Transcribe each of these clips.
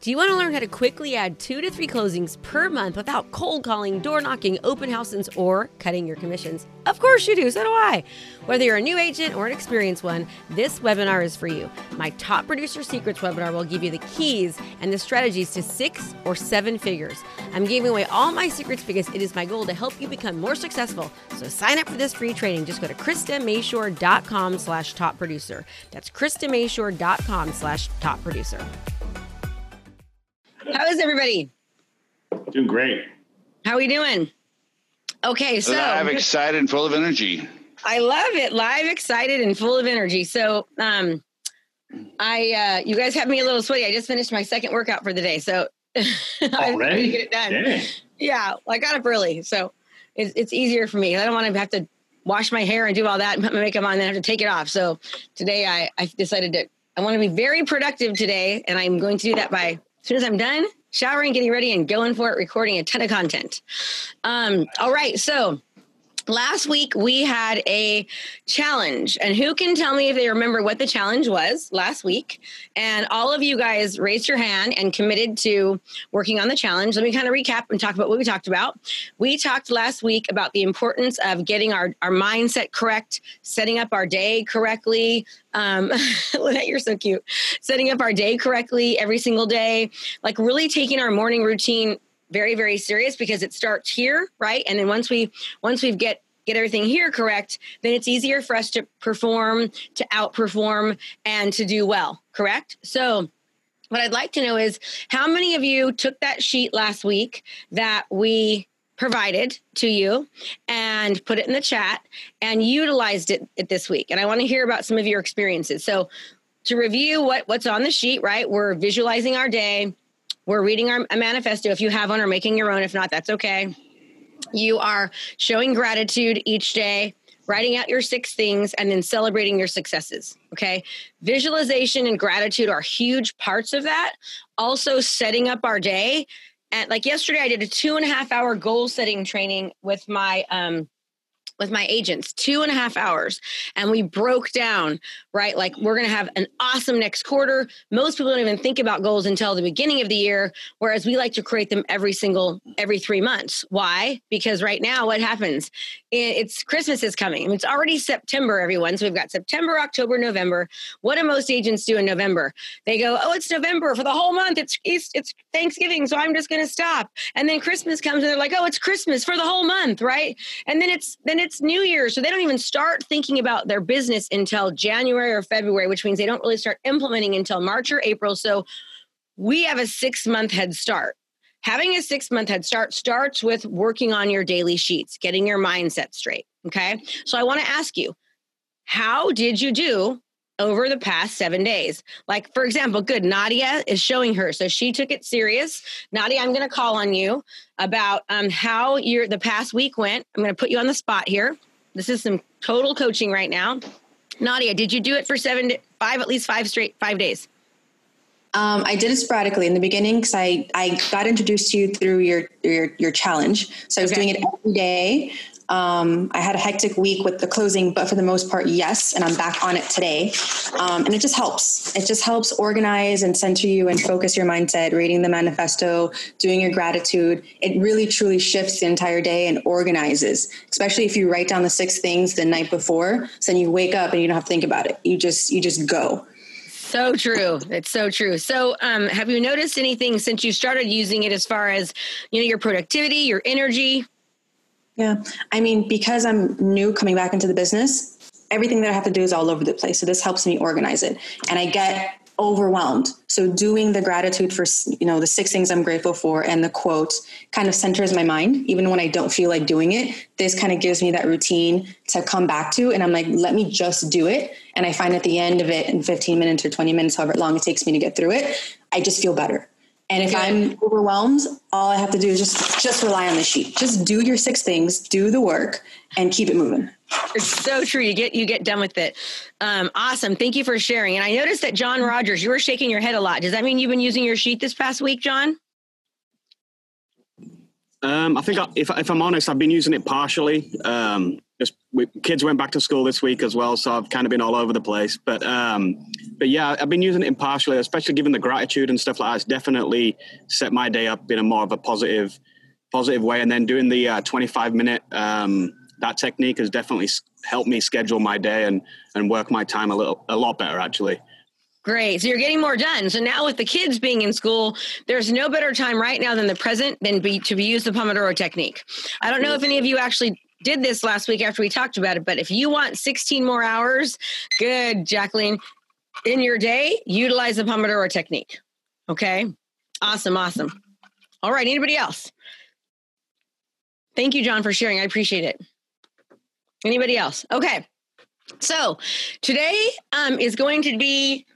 Do you want to learn how to quickly add two to three closings per month without cold calling, door knocking, open houses, or cutting your commissions? Of course you do, so do I. Whether you're a new agent or an experienced one, this webinar is for you. My Top Producer Secrets webinar will give you the keys and the strategies to six or seven figures. I'm giving away all my secrets because it is my goal to help you become more successful. So sign up for this free training. Just go to KristaMashore.com slash top producer. That's KristaMashore.com slash top producer. How is everybody? Doing great. How are we doing? Okay, so live, excited, and full of energy. I love it. Live, excited, and full of energy. So, um, I uh, you guys have me a little sweaty. I just finished my second workout for the day, so I'm ready to get it done. Yeah. yeah, I got up early, so it's, it's easier for me. I don't want to have to wash my hair and do all that and put my makeup on, and then have to take it off. So today, I I decided to I want to be very productive today, and I'm going to do that by as soon as I'm done showering, getting ready, and going for it, recording a ton of content. Um, all right, so last week we had a challenge and who can tell me if they remember what the challenge was last week? And all of you guys raised your hand and committed to working on the challenge. Let me kind of recap and talk about what we talked about. We talked last week about the importance of getting our, our mindset correct setting up our day correctly. Um, you're so cute. Setting up our day correctly every single day like really taking our morning routine very very serious because it starts here right? And then once we once we get get everything here correct then it's easier for us to perform to outperform and to do well correct? So what i'd like to know is how many of you took that sheet last week that we provided to you and put it in the chat and utilized it, it this week? And i want to hear about some of your experiences. So to review what what's on the sheet right? We're visualizing our day we're reading our a manifesto if you have one or making your own. If not, that's okay. You are showing gratitude each day, writing out your six things, and then celebrating your successes. Okay. Visualization and gratitude are huge parts of that. Also, setting up our day. And like yesterday, I did a two and a half hour goal setting training with my um, with my agents two and a half hours and we broke down right? Like we're going to have an awesome next quarter. Most people don't even think about goals until the beginning of the year whereas we like to create them every single every three months. Why? Because right now what happens? It's christmas is coming. It's already september everyone so we've got september october november. What do most agents do in november? They go oh it's november for the whole month. It's it's, it's thanksgiving so i'm just going to stop and then christmas comes and they're like oh it's christmas for the whole month right and then it's then it's New Year, so they don't even start thinking about their business until January or February, which means they don't really start implementing until March or April. So we have a six month head start. Having a six month head start starts with working on your daily sheets, getting your mindset straight. Okay. So I want to ask you, how did you do over the past seven days. Like, for example, good, Nadia is showing her. So she took it serious. Nadia, I'm going to call on you about um, how your the past week went. I'm going to put you on the spot here. This is some total coaching right now. Nadia, did you do it for seven, five, at least five straight, five days? Um, I did it sporadically in the beginning because I, I got introduced to you through your, your, your challenge. So I was okay. doing it every day. Um, I had a hectic week with the closing, but for the most part, yes. And I'm back on it today. Um, and it just helps. It just helps organize and center you and focus your mindset, reading the manifesto, doing your gratitude. It really truly shifts the entire day and organizes, especially if you write down the six things the night before. So then you wake up and you don't have to think about it. You just, you just go. So true. It's so true. So, um, have you noticed anything since you started using it as far as, you know, your productivity, your energy? Yeah. I mean, because I'm new coming back into the business, everything that I have to do is all over the place. So this helps me organize it. And I get overwhelmed. So doing the gratitude for, you know, the six things I'm grateful for and the quote kind of centers my mind, even when I don't feel like doing it. This kind of gives me that routine to come back to. And I'm like, let me just do it. And I find at the end of it in 15 minutes or 20 minutes, however long it takes me to get through it, I just feel better. And if I'm overwhelmed, all I have to do is just just rely on the sheet. Just do your six things, do the work, and keep it moving. It's so true. You get you get done with it. Um, awesome. Thank you for sharing. And I noticed that John Rogers, you were shaking your head a lot. Does that mean you've been using your sheet this past week, John? Um, I think I, if, if I'm honest, I've been using it partially. Um, just we, kids went back to school this week as well, so I've kind of been all over the place. But um, but yeah, I've been using it impartially, especially given the gratitude and stuff like that. It's definitely set my day up in a more of a positive positive way. And then doing the uh, 25 minute um, that technique has definitely helped me schedule my day and and work my time a little a lot better actually. Great. So you're getting more done. So now with the kids being in school, there's no better time right now than the present than be to be use the Pomodoro technique. I don't know if any of you actually did this last week after we talked about it, but if you want 16 more hours, good, Jacqueline, in your day, utilize the Pomodoro technique. Okay. Awesome. Awesome. All right. Anybody else? Thank you, John, for sharing. I appreciate it. Anybody else? Okay. So today um, is going to be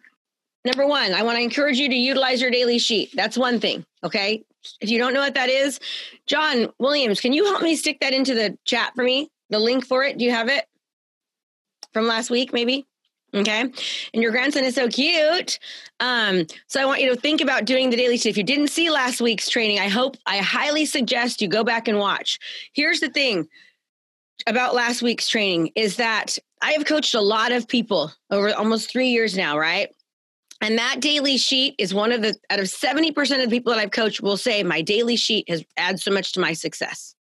number one. I want to encourage you to utilize your daily sheet. That's one thing. Okay. If you don't know what that is, John Williams, can you help me stick that into the chat for me? The link for it. Do you have it from last week, maybe? Okay. And your grandson is so cute. Um, so I want you to think about doing the daily. If you didn't see last week's training, I hope, I highly suggest you go back and watch. Here's the thing about last week's training is that I have coached a lot of people over almost three years now, right? And that daily sheet is one of the out of 70% of the people that I've coached will say my daily sheet has added so much to my success.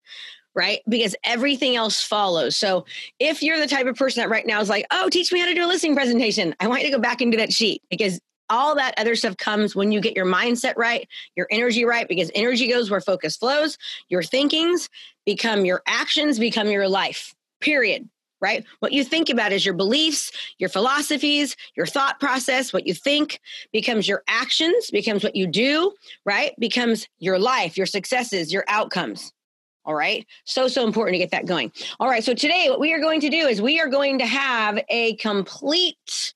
Right? Because everything else follows. So if you're the type of person that right now is like, oh, teach me how to do a listing presentation, I want you to go back into that sheet because all that other stuff comes when you get your mindset right, your energy right, because energy goes where focus flows. Your thinkings become your actions, become your life, period right? What you think about is your beliefs, your philosophies, your thought process, what you think becomes your actions, becomes what you do, right? Becomes your life, your successes, your outcomes. All right. So, so important to get that going. All right. So today what we are going to do is we are going to have a complete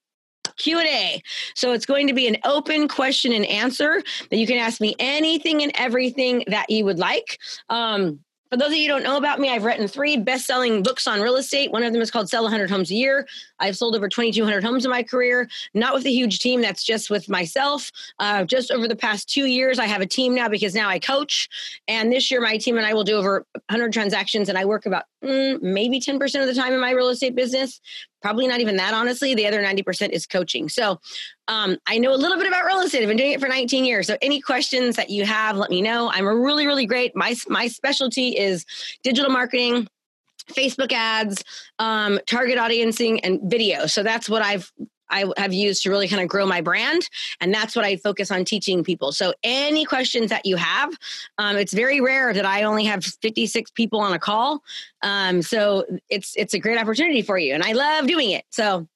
Q&A. So it's going to be an open question and answer that you can ask me anything and everything that you would like. Um, for those of you who don't know about me, I've written three best-selling books on real estate. One of them is called Sell 100 Homes a Year. I've sold over 2,200 homes in my career, not with a huge team. That's just with myself. Uh, just over the past two years, I have a team now because now I coach. And this year, my team and I will do over 100 transactions, and I work about mm, maybe 10% of the time in my real estate business. Probably not even that, honestly. The other 90% is coaching. So um, I know a little bit about real estate. I've been doing it for 19 years. So any questions that you have, let me know. I'm a really, really great. My my specialty is digital marketing, Facebook ads, um, target audiencing, and video. So that's what I've I have used to really kind of grow my brand. And that's what I focus on teaching people. So, any questions that you have, um, it's very rare that I only have 56 people on a call. Um, so, it's it's a great opportunity for you. And I love doing it. So,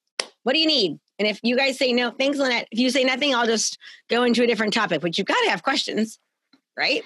what do you need? And if you guys say no, thanks, Lynette. If you say nothing, I'll just go into a different topic, but you've got to have questions, right?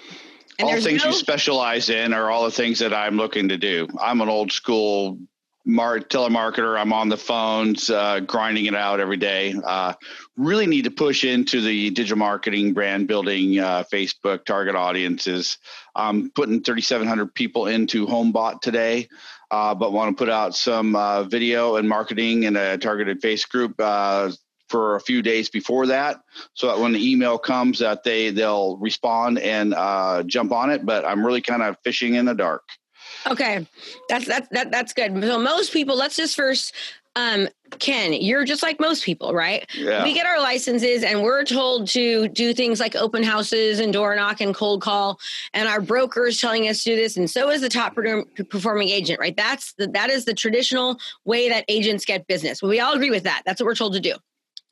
And all things no- you specialize in are all the things that I'm looking to do. I'm an old school mar- telemarketer. I'm on the phones, uh, grinding it out every day. Uh, really need to push into the digital marketing, brand building, uh, Facebook target audiences. I'm putting 3,700 people into HomeBot today uh, but want to put out some uh, video and marketing in a targeted face group uh, for a few days before that, so that when the email comes, that they they'll respond and uh, jump on it. But I'm really kind of fishing in the dark. Okay, that's that's that, that's good. So most people, let's just first um, Ken, you're just like most people, right? Yeah. We get our licenses and we're told to do things like open houses and door knock and cold call, and our broker is telling us to do this, and so is the top performing agent, right? That's the, that is the traditional way that agents get business. Well, we all agree with that. That's what we're told to do,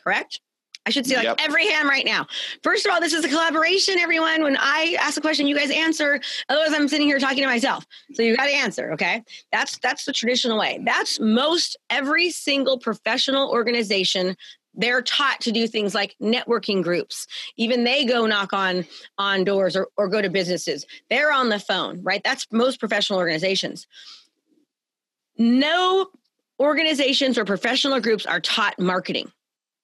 correct? I should see like yep. every hand right now. First of all, this is a collaboration, everyone. When I ask a question, you guys answer. Otherwise, I'm sitting here talking to myself. So you got to answer. Okay, that's that's the traditional way. That's most every single professional organization they're taught to do things like networking groups even they go knock on on doors or, or go to businesses they're on the phone right that's most professional organizations no organizations or professional groups are taught marketing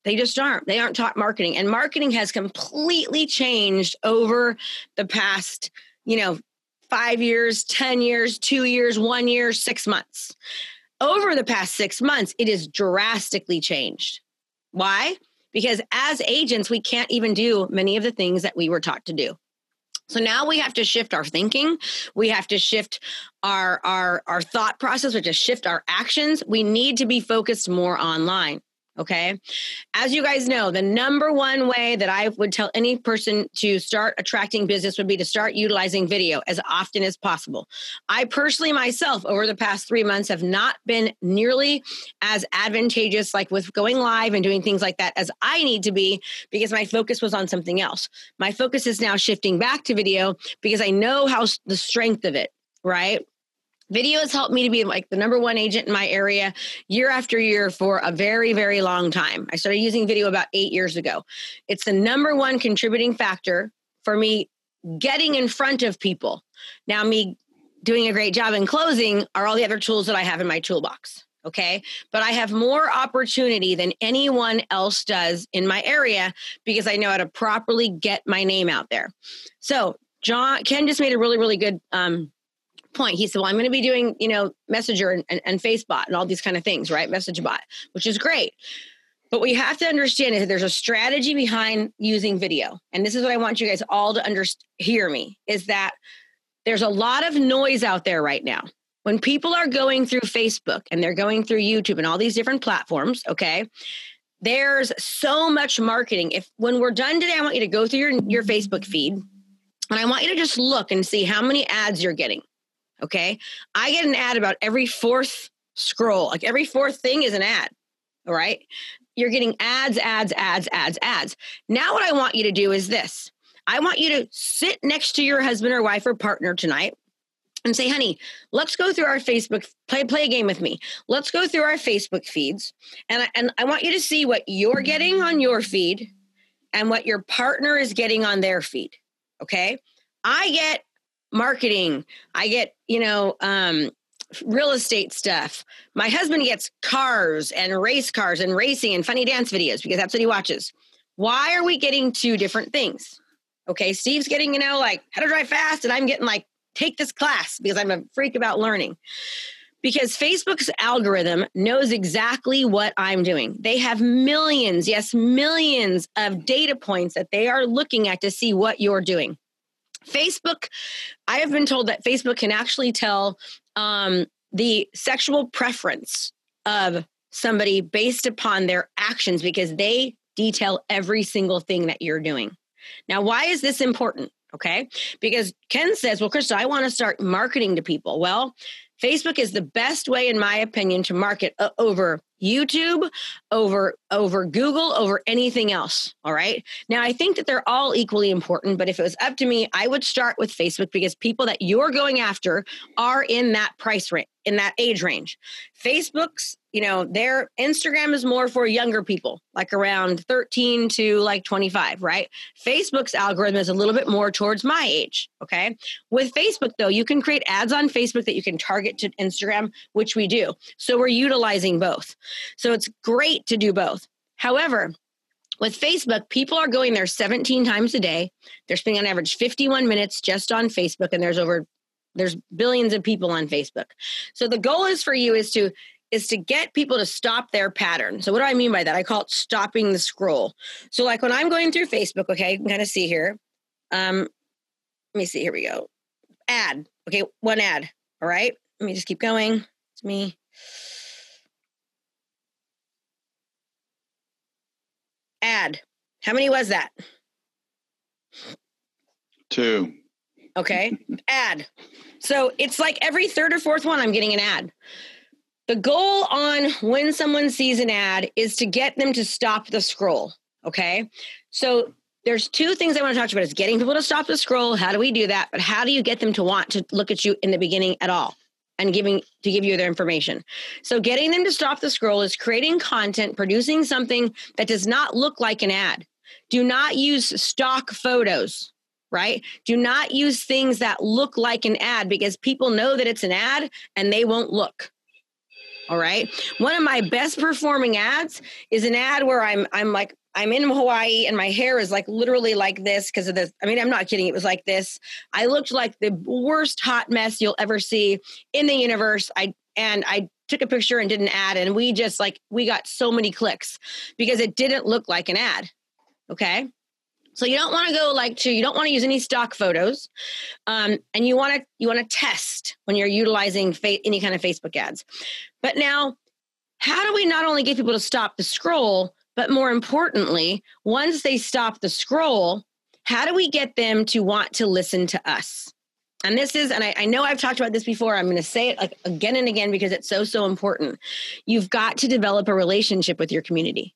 they just aren't. They aren't taught marketing. And marketing has completely changed over the past, you know, five years, 10 years, two years, one year, six months. Over the past six months, it has drastically changed. Why? Because as agents, we can't even do many of the things that we were taught to do. So now we have to shift our thinking. We have to shift our our our thought process, which is shift our actions. We need to be focused more online. Okay. As you guys know, the number one way that I would tell any person to start attracting business would be to start utilizing video as often as possible. I personally, myself, over the past three months, have not been nearly as advantageous, like with going live and doing things like that, as I need to be because my focus was on something else. My focus is now shifting back to video because I know how the strength of it, right? Video has helped me to be like the number one agent in my area year after year for a very, very long time. I started using video about eight years ago. It's the number one contributing factor for me getting in front of people. Now, me doing a great job in closing are all the other tools that I have in my toolbox. Okay. But I have more opportunity than anyone else does in my area because I know how to properly get my name out there. So, John, Ken just made a really, really good um, point. He said, Well, I'm going to be doing, you know, Messenger and, and, and and all these kind of things, right? Message bot, which is great. But we have to understand is there's a strategy behind using video. And this is what I want you guys all to under, hear me is that there's a lot of noise out there right now. When people are going through Facebook and they're going through YouTube and all these different platforms, okay, there's so much marketing. If when we're done today, I want you to go through your, your Facebook feed and I want you to just look and see how many ads you're getting. Okay. I get an ad about every fourth scroll, like every fourth thing is an ad. All right. You're getting ads, ads, ads, ads, ads. Now, what I want you to do is this I want you to sit next to your husband or wife or partner tonight and say, honey, let's go through our Facebook, play, play a game with me. Let's go through our Facebook feeds. And I, and I want you to see what you're getting on your feed and what your partner is getting on their feed. Okay. I get marketing. I get, you know, um, real estate stuff. My husband gets cars and race cars and racing and funny dance videos because that's what he watches. Why are we getting two different things? Okay, Steve's getting, you know, like how to drive fast, and I'm getting like take this class because I'm a freak about learning. Because Facebook's algorithm knows exactly what I'm doing. They have millions, yes, millions of data points that they are looking at to see what you're doing. Facebook, I have been told that Facebook can actually tell um, the sexual preference of somebody based upon their actions because they detail every single thing that you're doing. Now, why is this important? Okay. Because Ken says, well, Krista, I want to start marketing to people. Well, Facebook is the best way, in my opinion, to market uh, over YouTube, over over Google, over anything else. All right. Now, I think that they're all equally important, but if it was up to me, I would start with Facebook because people that you're going after are in that price range, in that age range. Facebook's you know, their Instagram is more for younger people, like around 13 to like 25, right? Facebook's algorithm is a little bit more towards my age, okay? With Facebook, though, you can create ads on Facebook that you can target to Instagram, which we do. So we're utilizing both. So it's great to do both. However, with Facebook, people are going there 17 times a day. They're spending on average 51 minutes just on Facebook, and there's over there's billions of people on Facebook. So the goal is for you is to is to get people to stop their pattern. So what do I mean by that? I call it stopping the scroll. So like when I'm going through Facebook, okay, you can kind of see here. Um, let me see, here we go. Ad. Okay, one ad. All right. Let me just keep going. It's me. Ad. How many was that? Two. Okay. ad. So it's like every third or fourth one, I'm getting an ad. The goal on when someone sees an ad is to get them to stop the scroll. Okay. So there's two things I want to talk about is getting people to stop the scroll. How do we do that? But how do you get them to want to look at you in the beginning at all? And giving to give you their information. So getting them to stop the scroll is creating content, producing something that does not look like an ad. Do not use stock photos, right? Do not use things that look like an ad because people know that it's an ad and they won't look. All right. One of my best performing ads is an ad where I'm I'm like I'm in Hawaii and my hair is like literally like this because of this. I mean, I'm not kidding. It was like this. I looked like the worst hot mess you'll ever see in the universe. I and I took a picture and did an ad and we just like we got so many clicks because it didn't look like an ad. Okay? So you don't want to go like to you don't want to use any stock photos, um, and you want to you want to test when you're utilizing fa- any kind of Facebook ads. But now, how do we not only get people to stop the scroll, but more importantly, once they stop the scroll, how do we get them to want to listen to us? And this is, and I, I know I've talked about this before. I'm going to say it like again and again because it's so so important. You've got to develop a relationship with your community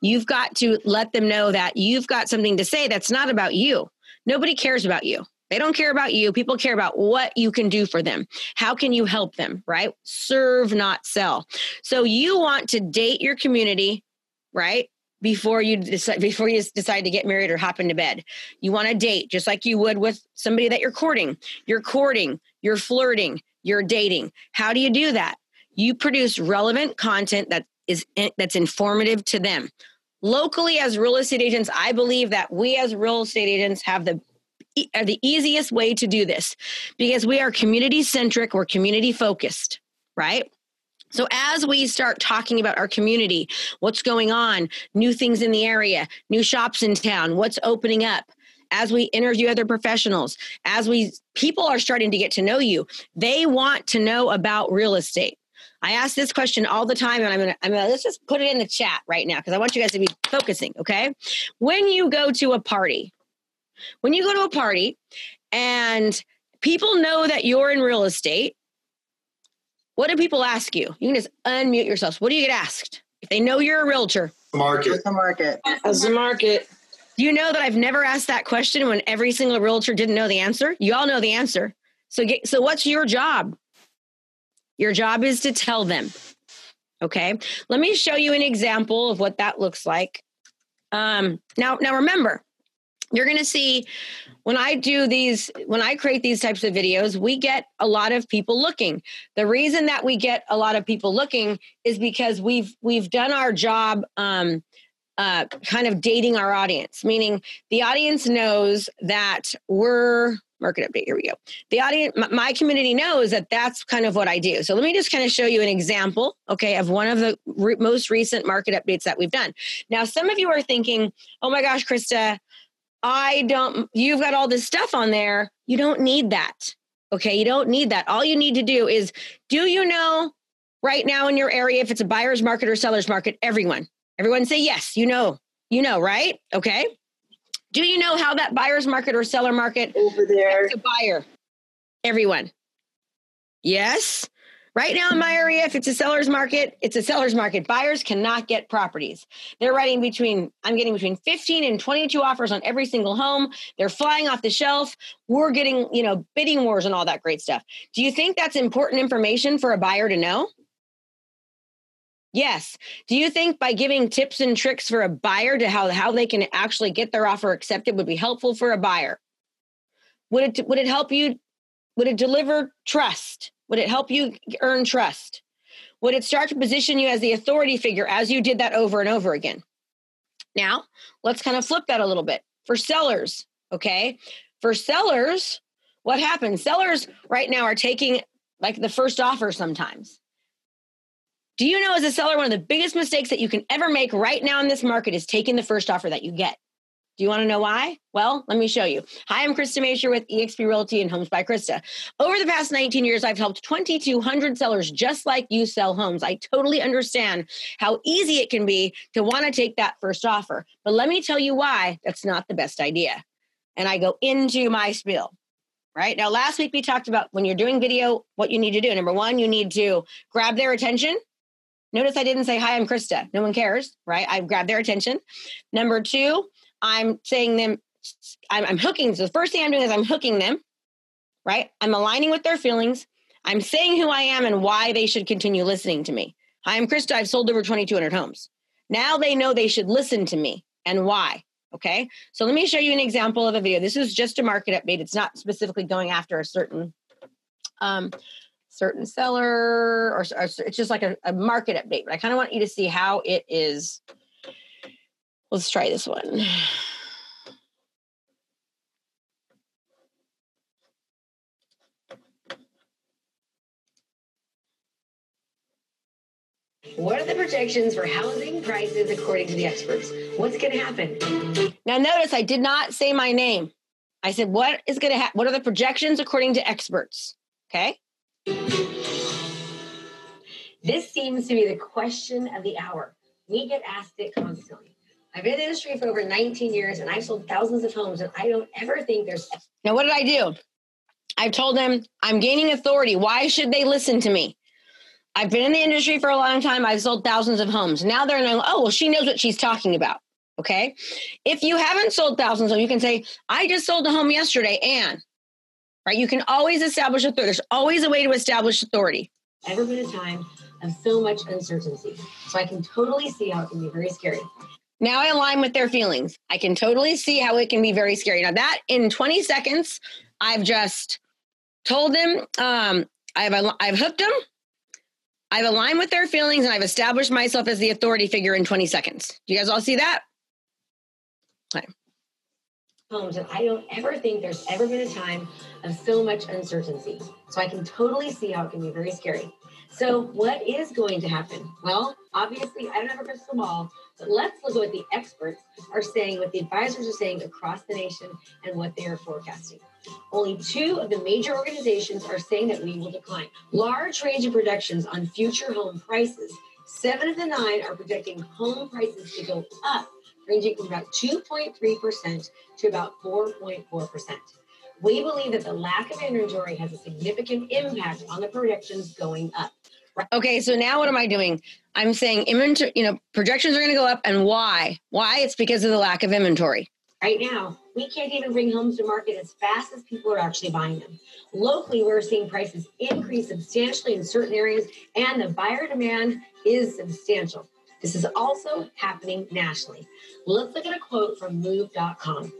You've got to let them know that you've got something to say that's not about you. Nobody cares about you. They don't care about you. People care about what you can do for them. How can you help them, right? Serve, not sell. So you want to date your community, right? Before you decide before you decide to get married or hop into bed. You want to date just like you would with somebody that you're courting. You're courting, you're flirting, you're dating. How do you do that? You produce relevant content that is that's informative to them. Locally, as real estate agents, I believe that we as real estate agents have the are the easiest way to do this because we are community centric, we're community focused, right? So, as we start talking about our community, what's going on, new things in the area, new shops in town, what's opening up, as we interview other professionals, as we people are starting to get to know you, they want to know about real estate. I ask this question all the time, and I'm gonna, I'm gonna let's just put it in the chat right now because I want you guys to be focusing. Okay, when you go to a party, when you go to a party, and people know that you're in real estate, what do people ask you? You can just unmute yourselves. What do you get asked if they know you're a realtor? Market. The market. As the market. Do you know that I've never asked that question when every single realtor didn't know the answer? You all know the answer. So, get, so what's your job? Your job is to tell them. Okay. Let me show you an example of what that looks like. Um, now, now remember, you're going to see when I do these, when I create these types of videos, we get a lot of people looking. The reason that we get a lot of people looking is because we've we've done our job um, uh, kind of dating our audience, meaning the audience knows that we're market update. Here we go. The audience, my community knows that that's kind of what I do. So let me just kind of show you an example, okay, of one of the re- most recent market updates that we've done. Now, some of you are thinking, oh my gosh, Krista, I don't, you've got all this stuff on there. You don't need that. Okay. You don't need that. All you need to do is, do you know right now in your area if it's a buyer's market or seller's market? Everyone, everyone say yes. You know, you know, right? Okay. Do you know how that buyer's market or seller market over there? A buyer. Everyone. Yes. Right now in my area, if it's a seller's market, it's a seller's market. Buyers cannot get properties. They're writing between, I'm getting between 15 and 22 offers on every single home. They're flying off the shelf. We're getting, you know, bidding wars and all that great stuff. Do you think that's important information for a buyer to know? Yes. Do you think by giving tips and tricks for a buyer to how, how they can actually get their offer accepted would be helpful for a buyer? Would it would it help you would it deliver trust? Would it help you earn trust? Would it start to position you as the authority figure as you did that over and over again? Now, let's kind of flip that a little bit. For sellers, okay? For sellers, what happens? Sellers right now are taking like the first offer sometimes. Do you know, as a seller, one of the biggest mistakes that you can ever make right now in this market is taking the first offer that you get? Do you want to know why? Well, let me show you. Hi, I'm Krista Mashore with eXp Realty and Homes by Krista. Over the past 19 years, I've helped 2,200 sellers just like you sell homes. I totally understand how easy it can be to want to take that first offer. But let me tell you why that's not the best idea. And I go into my spiel. Right now, last week we talked about when you're doing video, what you need to do. Number one, you need to grab their attention Notice I didn't say, Hi, I'm Krista. No one cares, right? I've grabbed their attention. Number two, I'm saying them, I'm, I'm hooking. So the first thing I'm doing is I'm hooking them, right? I'm aligning with their feelings. I'm saying who I am and why they should continue listening to me. Hi, I'm Krista. I've sold over 2,200 homes. Now they know they should listen to me and why. Okay. So let me show you an example of a video. This is just a market update. It's not specifically going after a certain um, certain seller or, or it's just like a, a market update but i kind of want you to see how it is let's try this one What are the projections for housing prices according to the experts? What's going to happen? Now, notice I did not say my name. I said, what is going to happen? What are the projections according to experts? Okay. This seems to be the question of the hour. We get asked it constantly. I've been in the industry for over 19 years and I've sold thousands of homes, and I don't ever think there's. Now, what did I do? I've told them I'm gaining authority. Why should they listen to me? I've been in the industry for a long time. I've sold thousands of homes. Now they're going, oh, well, she knows what she's talking about. Okay. If you haven't sold thousands, you can say, I just sold a home yesterday, and right, you can always establish authority. There's always a way to establish authority. Ever been a time of so much uncertainty. So I can totally see how it can be very scary. Now I align with their feelings. I can totally see how it can be very scary. Now that in 20 seconds, I've just told them, um, I've I've hooked them. I've aligned with their feelings and I've established myself as the authority figure in 20 seconds. Do you guys all see that? Okay. Homes, and I don't ever think there's ever been a time of so much uncertainty. So I can totally see how it can be very scary. So, what is going to happen? Well, obviously, I don't have a crystal ball, but let's look at what the experts are saying, what the advisors are saying across the nation, and what they are forecasting. Only two of the major organizations are saying that we will decline. Large range of projections on future home prices. Seven of the nine are projecting home prices to go up, ranging from about 2.3% to about 4.4%. We believe that the lack of inventory has a significant impact on the projections going up. Okay, so now what am I doing? I'm saying inventory, you know, projections are going to go up and why? Why? It's because of the lack of inventory. Right now, we can't even bring homes to market as fast as people are actually buying them. Locally, we're seeing prices increase substantially in certain areas, and the buyer demand is substantial. This is also happening nationally. Let's look at a quote from move.com.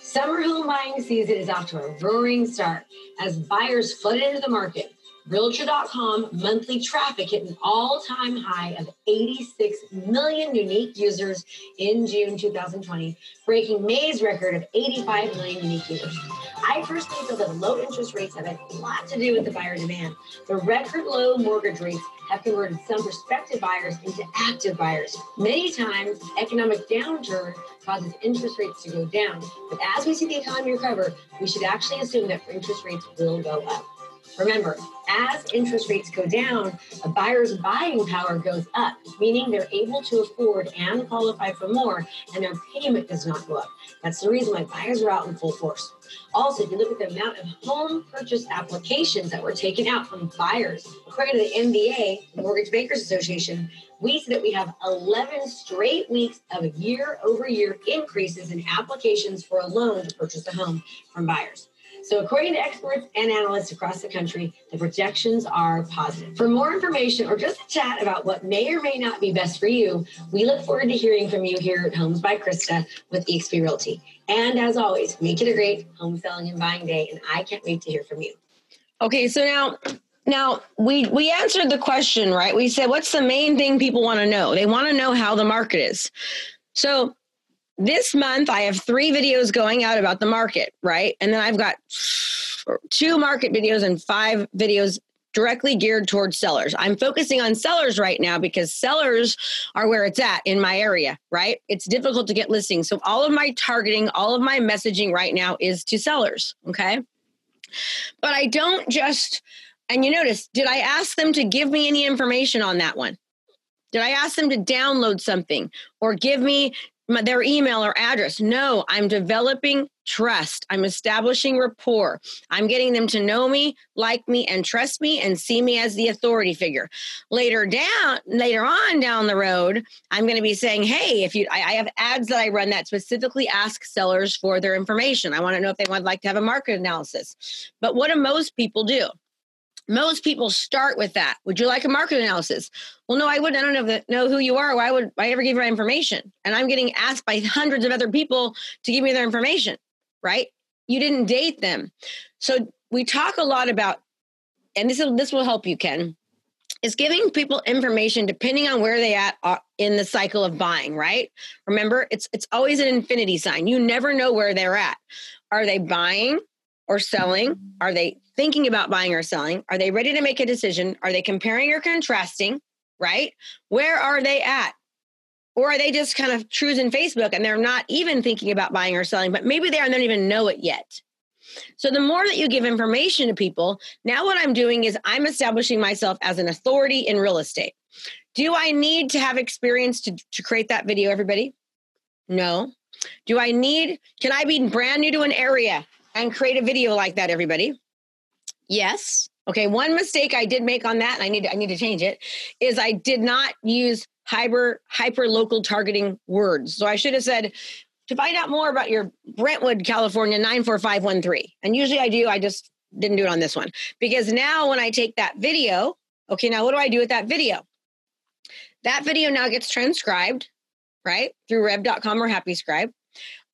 Summer home buying season is off to a roaring start as buyers flooded into the market. Realtor.com monthly traffic hit an all time high of 86 million unique users in June 2020, breaking May's record of 85 million unique users. I personally feel that low interest rates have a lot to do with the buyer demand. The record low mortgage rates have converted some prospective buyers into active buyers. Many times, economic downturn causes interest rates to go down. But as we see the economy recover, we should actually assume that interest rates will go up. Remember, as interest rates go down, a buyer's buying power goes up, meaning they're able to afford and qualify for more, and their payment does not go up. That's the reason why buyers are out in full force. Also, if you look at the amount of home purchase applications that were taken out from buyers, according to the MBA, Mortgage Bankers Association, we see that we have 11 straight weeks of year over year increases in applications for a loan to purchase a home from buyers. So, according to experts and analysts across the country, the projections are positive. For more information or just a chat about what may or may not be best for you, we look forward to hearing from you here at Homes by Krista with eXp Realty. And as always, make it a great home selling and buying day, and I can't wait to hear from you. Okay, so now now we we answered the question, right? We said what's the main thing people want to know? They want to know how the market is. So this month I have three videos going out about the market, right? And then I've got two market videos and five videos directly geared towards sellers. I'm focusing on sellers right now because sellers are where it's at in my area, right? It's difficult to get listings. So all of my targeting, all of my messaging right now is to sellers, okay? But I don't just and you notice, did I ask them to give me any information on that one? Did I ask them to download something or give me their email or address. No, I'm developing trust. I'm establishing rapport. I'm getting them to know me, like me, and trust me and see me as the authority figure. Later down, later on down the road, I'm going to be saying, hey, if you I, I have ads that I run that specifically ask sellers for their information. I want to know if they would like to have a market analysis. But what do most people do? Most people start with that. Would you like a market analysis? Well, no, I wouldn't. I don't know, know who you are. Why would I ever give you my information? And I'm getting asked by hundreds of other people to give me their information, right? You didn't date them. So we talk a lot about, and this, this will help you, Ken, is giving people information depending on where they at uh, in the cycle of buying, right? Remember, it's it's always an infinity sign. You never know where they're at. Are they buying or selling? Are they thinking about buying or selling? Are they ready to make a decision? Are they comparing or contrasting? right? Where are they at? Or are they just kind of cruising Facebook and they're not even thinking about buying or selling, but maybe they they don't even know it yet. So the more that you give information to people, now what I'm doing is I'm establishing myself as an authority in real estate. Do I need to have experience to, to create that video, everybody? No. Do I need, can I be brand new to an area and create a video like that, everybody? Yes. Okay, one mistake I did make on that, and I need to, I need to change it, is I did not use hyper hyper local targeting words. So I should have said to find out more about your Brentwood, California 94513. And usually I do, I just didn't do it on this one. Because now when I take that video, okay, now what do I do with that video? That video now gets transcribed, right? Through rev.com or HappyScribe.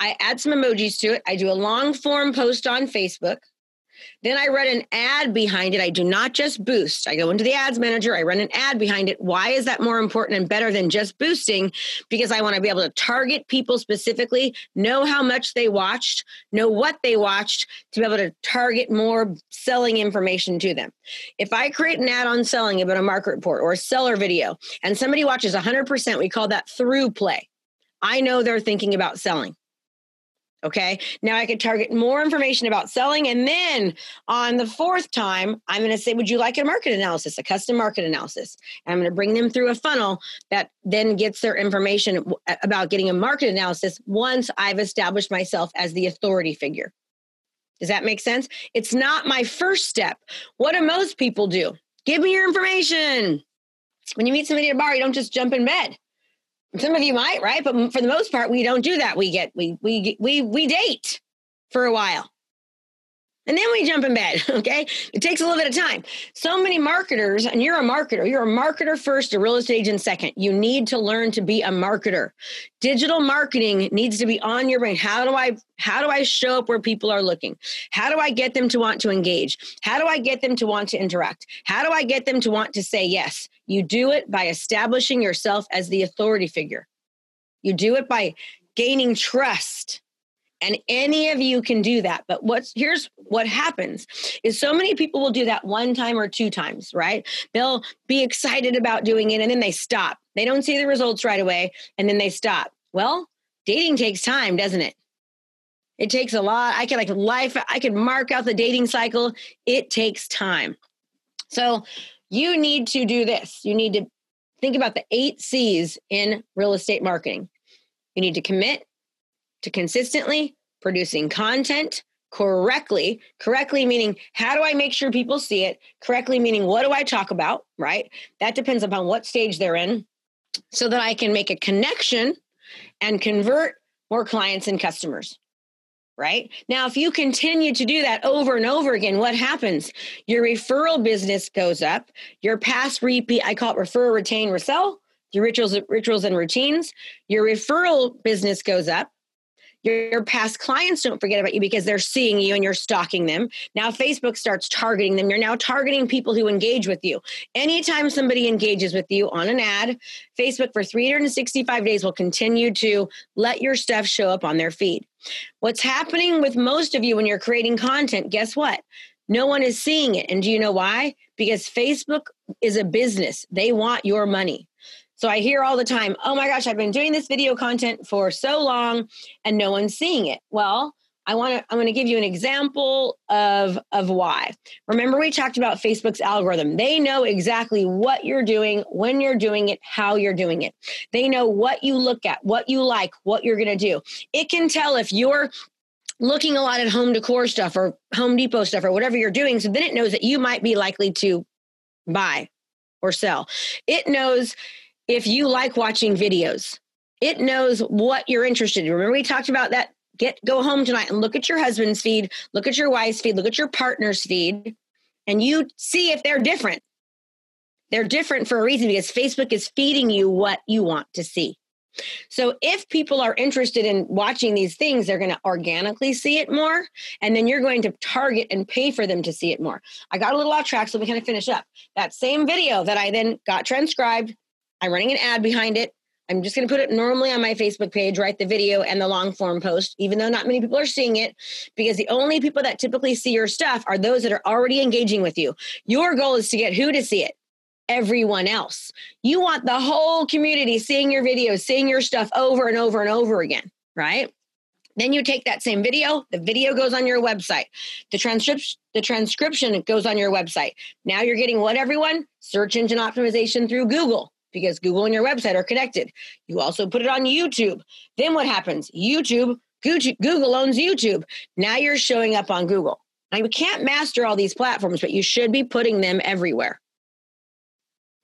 I add some emojis to it. I do a long form post on Facebook. Then I run an ad behind it. I do not just boost. I go into the ads manager, I run an ad behind it. Why is that more important and better than just boosting? Because I want to be able to target people specifically, know how much they watched, know what they watched to be able to target more selling information to them. If I create an ad on selling about a market report or a seller video and somebody watches 100%, we call that through play. I know they're thinking about selling. Okay. Now I could target more information about selling. And then on the fourth time, I'm going to say, Would you like a market analysis, a custom market analysis? And I'm going to bring them through a funnel that then gets their information about getting a market analysis once I've established myself as the authority figure. Does that make sense? It's not my first step. What do most people do? Give me your information. When you meet somebody at a bar, you don't just jump in bed. Some of you might, right? But for the most part, we don't do that. We get we we we we date for a while. And then we jump in bed, okay? It takes a little bit of time. So many marketers, and you're a marketer, you're a marketer first, a real estate agent second. You need to learn to be a marketer. Digital marketing needs to be on your brain. How do I how do I show up where people are looking? How do I get them to want to engage? How do I get them to want to interact? How do I get them to want to say yes? You do it by establishing yourself as the authority figure. You do it by gaining trust and any of you can do that. But what's here's what happens is so many people will do that one time or two times right? They'll be excited about doing it and then they stop. They don't see the results right away and then they stop. Well dating takes time doesn't it? It takes a lot. I can like life i can mark out the dating cycle. It takes time. So you need to do this. You need to think about the eight c's in real estate marketing. You need to commit to consistently producing content correctly correctly meaning how do i make sure people see it correctly meaning what do i talk about right? That depends upon what stage they're in so that i can make a connection and convert more clients and customers right? Now if you continue to do that over and over again what happens? Your referral business goes up. Your past repeat i call it refer retain resell your rituals rituals and routines your referral business goes up your past clients don't forget about you because they're seeing you and you're stalking them. Now Facebook starts targeting them. You're now targeting people who engage with you. Anytime somebody engages with you on an ad, Facebook for 365 days will continue to let your stuff show up on their feed. What's happening with most of you when you're creating content, guess what? No one is seeing it. And do you know why? Because Facebook is a business. They want your money. So I hear all the time, oh my gosh, I've been doing this video content for so long and no one's seeing it. Well, I want to I'm going to give you an example of of why. Remember we talked about Facebook's algorithm. They know exactly what you're doing, when you're doing it, how you're doing it. They know what you look at, what you like, what you're going to do. It can tell if you're looking a lot at home decor stuff or Home Depot stuff or whatever you're doing, so then it knows that you might be likely to buy or sell. It knows if you like watching videos. It knows what you're interested in. Remember, we talked about that. Get go home tonight and look at your husband's feed, look at your wife's feed, look at your partner's feed, and you see if they're different. They're different for a reason because Facebook is feeding you what you want to see. So if people are interested in watching these things, they're going to organically see it more, and then you're going to target and pay for them to see it more. I got a little off track, so we kind of finish up. That same video that I then got transcribed, I'm running an ad behind it. I'm just going to put it normally on my Facebook page, write the video and the long form post, even though not many people are seeing it, because the only people that typically see your stuff are those that are already engaging with you. Your goal is to get who to see it? everyone else. You want the whole community seeing your videos, seeing your stuff over and over and over again, right? Then you take that same video, the video goes on your website. The transcription the transcription goes on your website. Now you're getting what everyone? Search engine optimization through Google because Google and your website are connected. You also put it on YouTube. Then what happens? YouTube, Google owns YouTube. Now you're showing up on Google. Now you can't master all these platforms, but you should be putting them everywhere.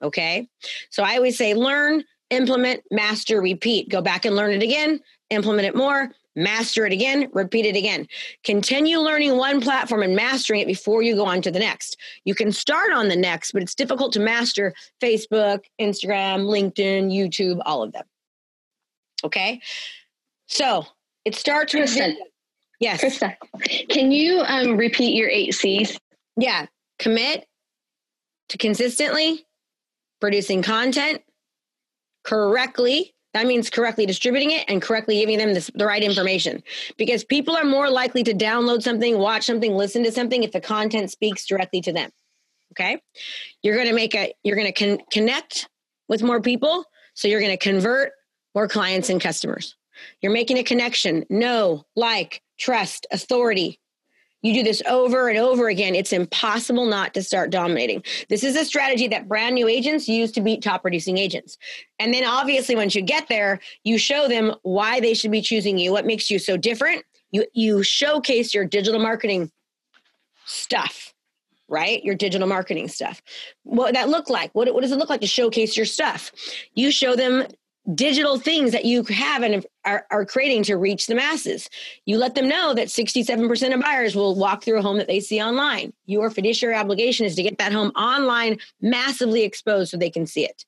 Okay? So I always say learn, implement, master, repeat. Go back and learn it again, implement it more, master it again, repeat it again. Continue learning one platform and mastering it before you go on to the next. You can start on the next, but it's difficult to master Facebook, Instagram, LinkedIn, YouTube, all of them. Okay? So it starts with Krista. yes. Krista, can you um, repeat your eight C's? Yeah. Commit to consistently producing content correctly that means correctly distributing it and correctly giving them this, the right information because people are more likely to download something, watch something, listen to something if the content speaks directly to them. Okay? You're going to make a you're going to con- connect with more people, so you're going to convert more clients and customers. You're making a connection, know, like, trust, authority, you do this over and over again, it's impossible not to start dominating. This is a strategy that brand new agents use to beat top producing agents. And then obviously once you get there, you show them why they should be choosing you, what makes you so different. You you showcase your digital marketing stuff, right? Your digital marketing stuff. What that look like? What, what does it look like to showcase your stuff? You show them digital things that you have and are, are creating to reach the masses. You let them know that 67% of buyers will walk through a home that they see online. Your fiduciary obligation is to get that home online massively exposed so they can see it.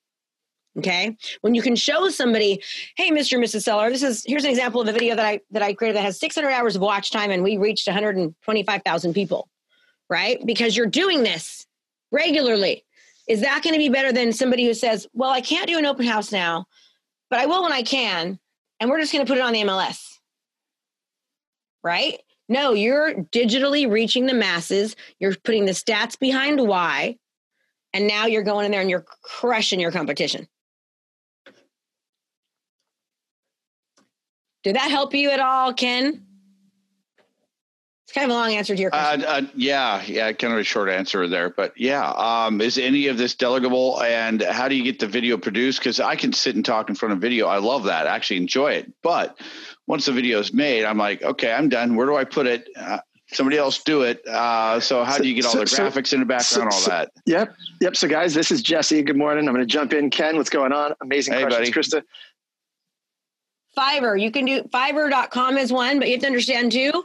Okay. When you can show somebody, hey, Mr. and Mrs. Seller, this is here's an example of a video that I that I created that has 600 hours of watch time and we reached 125,000 people, right? Because you're doing this regularly. Is that going to be better than somebody who says, well, I can't do an open house now but I will when I can. And we're just going to put it on the MLS. Right? No, you're digitally reaching the masses. You're putting the stats behind why. And now you're going in there and you're crushing your competition. Did that help you at all, Ken? It's kind of a long answer to your question. Uh, uh, yeah, yeah, kind of a short answer there, but yeah. Um, is any of this delegable, and how do you get the video produced? Because I can sit and talk in front of video. I love that. I actually enjoy it. But once the video is made, I'm like, okay, I'm done. Where do I put it? Uh, somebody else do it. Uh, so how so, do you get all so, the graphics so, in the background, all that? Yep, yep. So guys, this is Jesse. Good morning. I'm going to jump in. Ken, what's going on? Amazing hey, questions, buddy. Krista. Fiverr. You can do Fiverr.com is one, but you have to understand too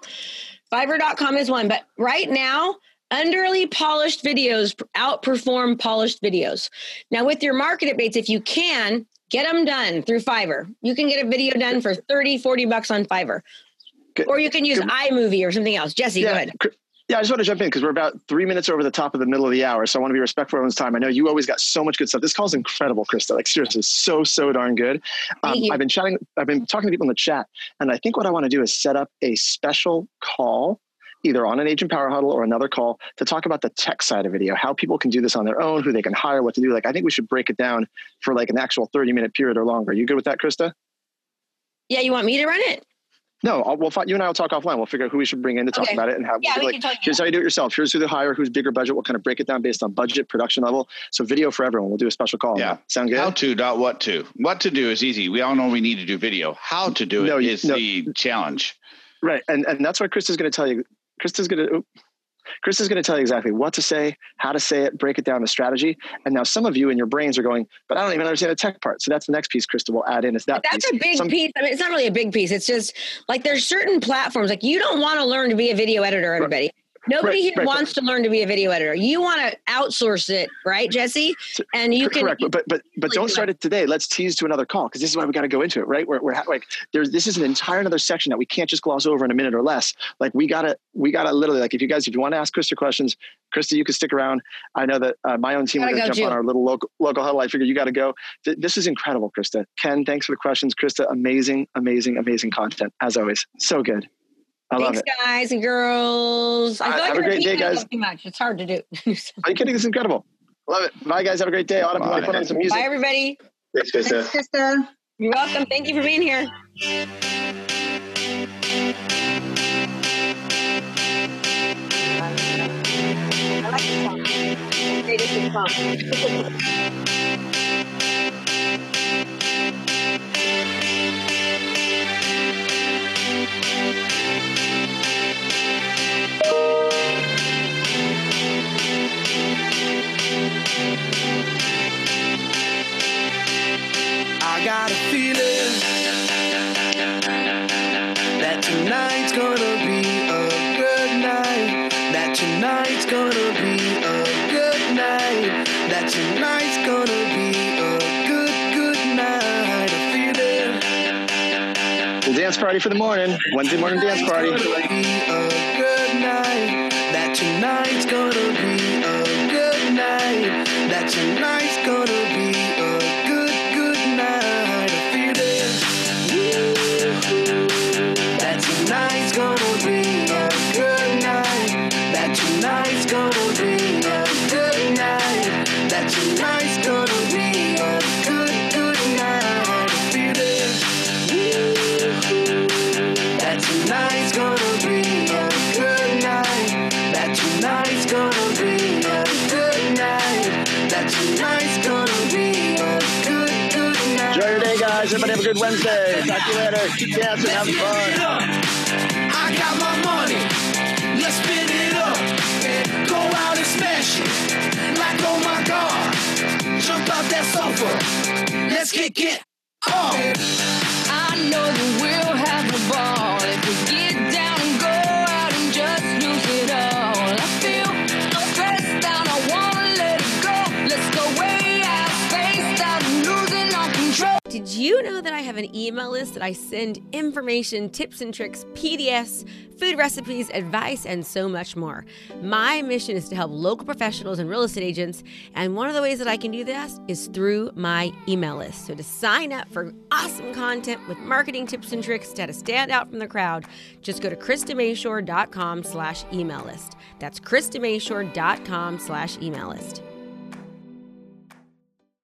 Fiverr.com is one, but right now, underly polished videos outperform polished videos. Now, with your market updates, if you can, get them done through Fiverr. You can get a video done for 30, 40 bucks on Fiverr. Or you can use iMovie or something else. Jesse, yeah. go ahead. Yeah, I just want to jump in because we're about three minutes over the top of the middle of the hour. So I want to be respectful of everyone's time. I know you always got so much good stuff. This call is incredible, Krista. Like seriously, so, so darn good. Um, I've been chatting, I've been talking to people in the chat, and I think what I want to do is set up a special call either on an agent power huddle or another call to talk about the tech side of video, how people can do this on their own, who they can hire, what to do. Like, I think we should break it down for like an actual 30 minute period or longer. Are You good with that, Krista? Yeah, you want me to run it? No, I'll, we'll you and I will talk offline. We'll figure out who we should bring in to talk okay. about it and how. Yeah, we like, can talk, here's how you do it yourself. Here's who to hire, who's bigger budget. We'll kind of break it down based on budget, production level. So video for everyone. We'll do a special call. Yeah, sound good. How to, not what to. What to do is easy. We all know we need to do video. How to do it no, is no. the challenge. Right, and and that's what Chris is going to tell you. Krista's going to. Chris is going to tell you exactly what to say, how to say it, break it down to strategy. And now some of you in your brains are going, but I don't even understand the tech part. So that's the next piece Krista will add in is that That's piece. a big some, piece. I mean, it's not really a big piece. It's just like there's certain platforms, like you don't want to learn to be a video editor, everybody. Nobody right, here right, wants right. to learn to be a video editor. You want to outsource it, right, Jesse? And you can correct, but but but don't start it today. Let's tease to another call because this is why we got to go into it, right? We're, we're like there's this is an entire another section that we can't just gloss over in a minute or less. Like we gotta we gotta literally like if you guys if you want to ask Krista questions, Krista, you can stick around. I know that uh, my own team will go jump too. on our little local local huddle. I figure you got to go. Th- this is incredible, Krista. Ken, thanks for the questions. Krista, amazing, amazing, amazing content as always. So good. I Thanks, guys and girls. I feel like have a great day, guys. Too much. It's hard to do. Are you kidding? This is incredible. Love it. Bye, guys. Have a great day. Autumn, Bye. put on some music. Bye, everybody. Thanks, Krista. Thanks, Krista. You're welcome. Thank you for being here. I like this song. I for the morning. Wednesday morning dance party. Guys. Everybody have a good Wednesday. Talk to you later. Keep dancing, have fun. I got my money. Let's spin it up. Go out and smash it. Like, oh my God. Jump out that sofa. Let's kick it off. I know that we'll have a ball you know that I have an email list that I send information, tips and tricks, PDFs, food recipes, advice, and so much more? My mission is to help local professionals and real estate agents, and one of the ways that I can do this is through my email list. So to sign up for awesome content with marketing tips and tricks to to stand out from the crowd, just go to KristaMashore.com slash email list. That's KristaMashore.com slash email list.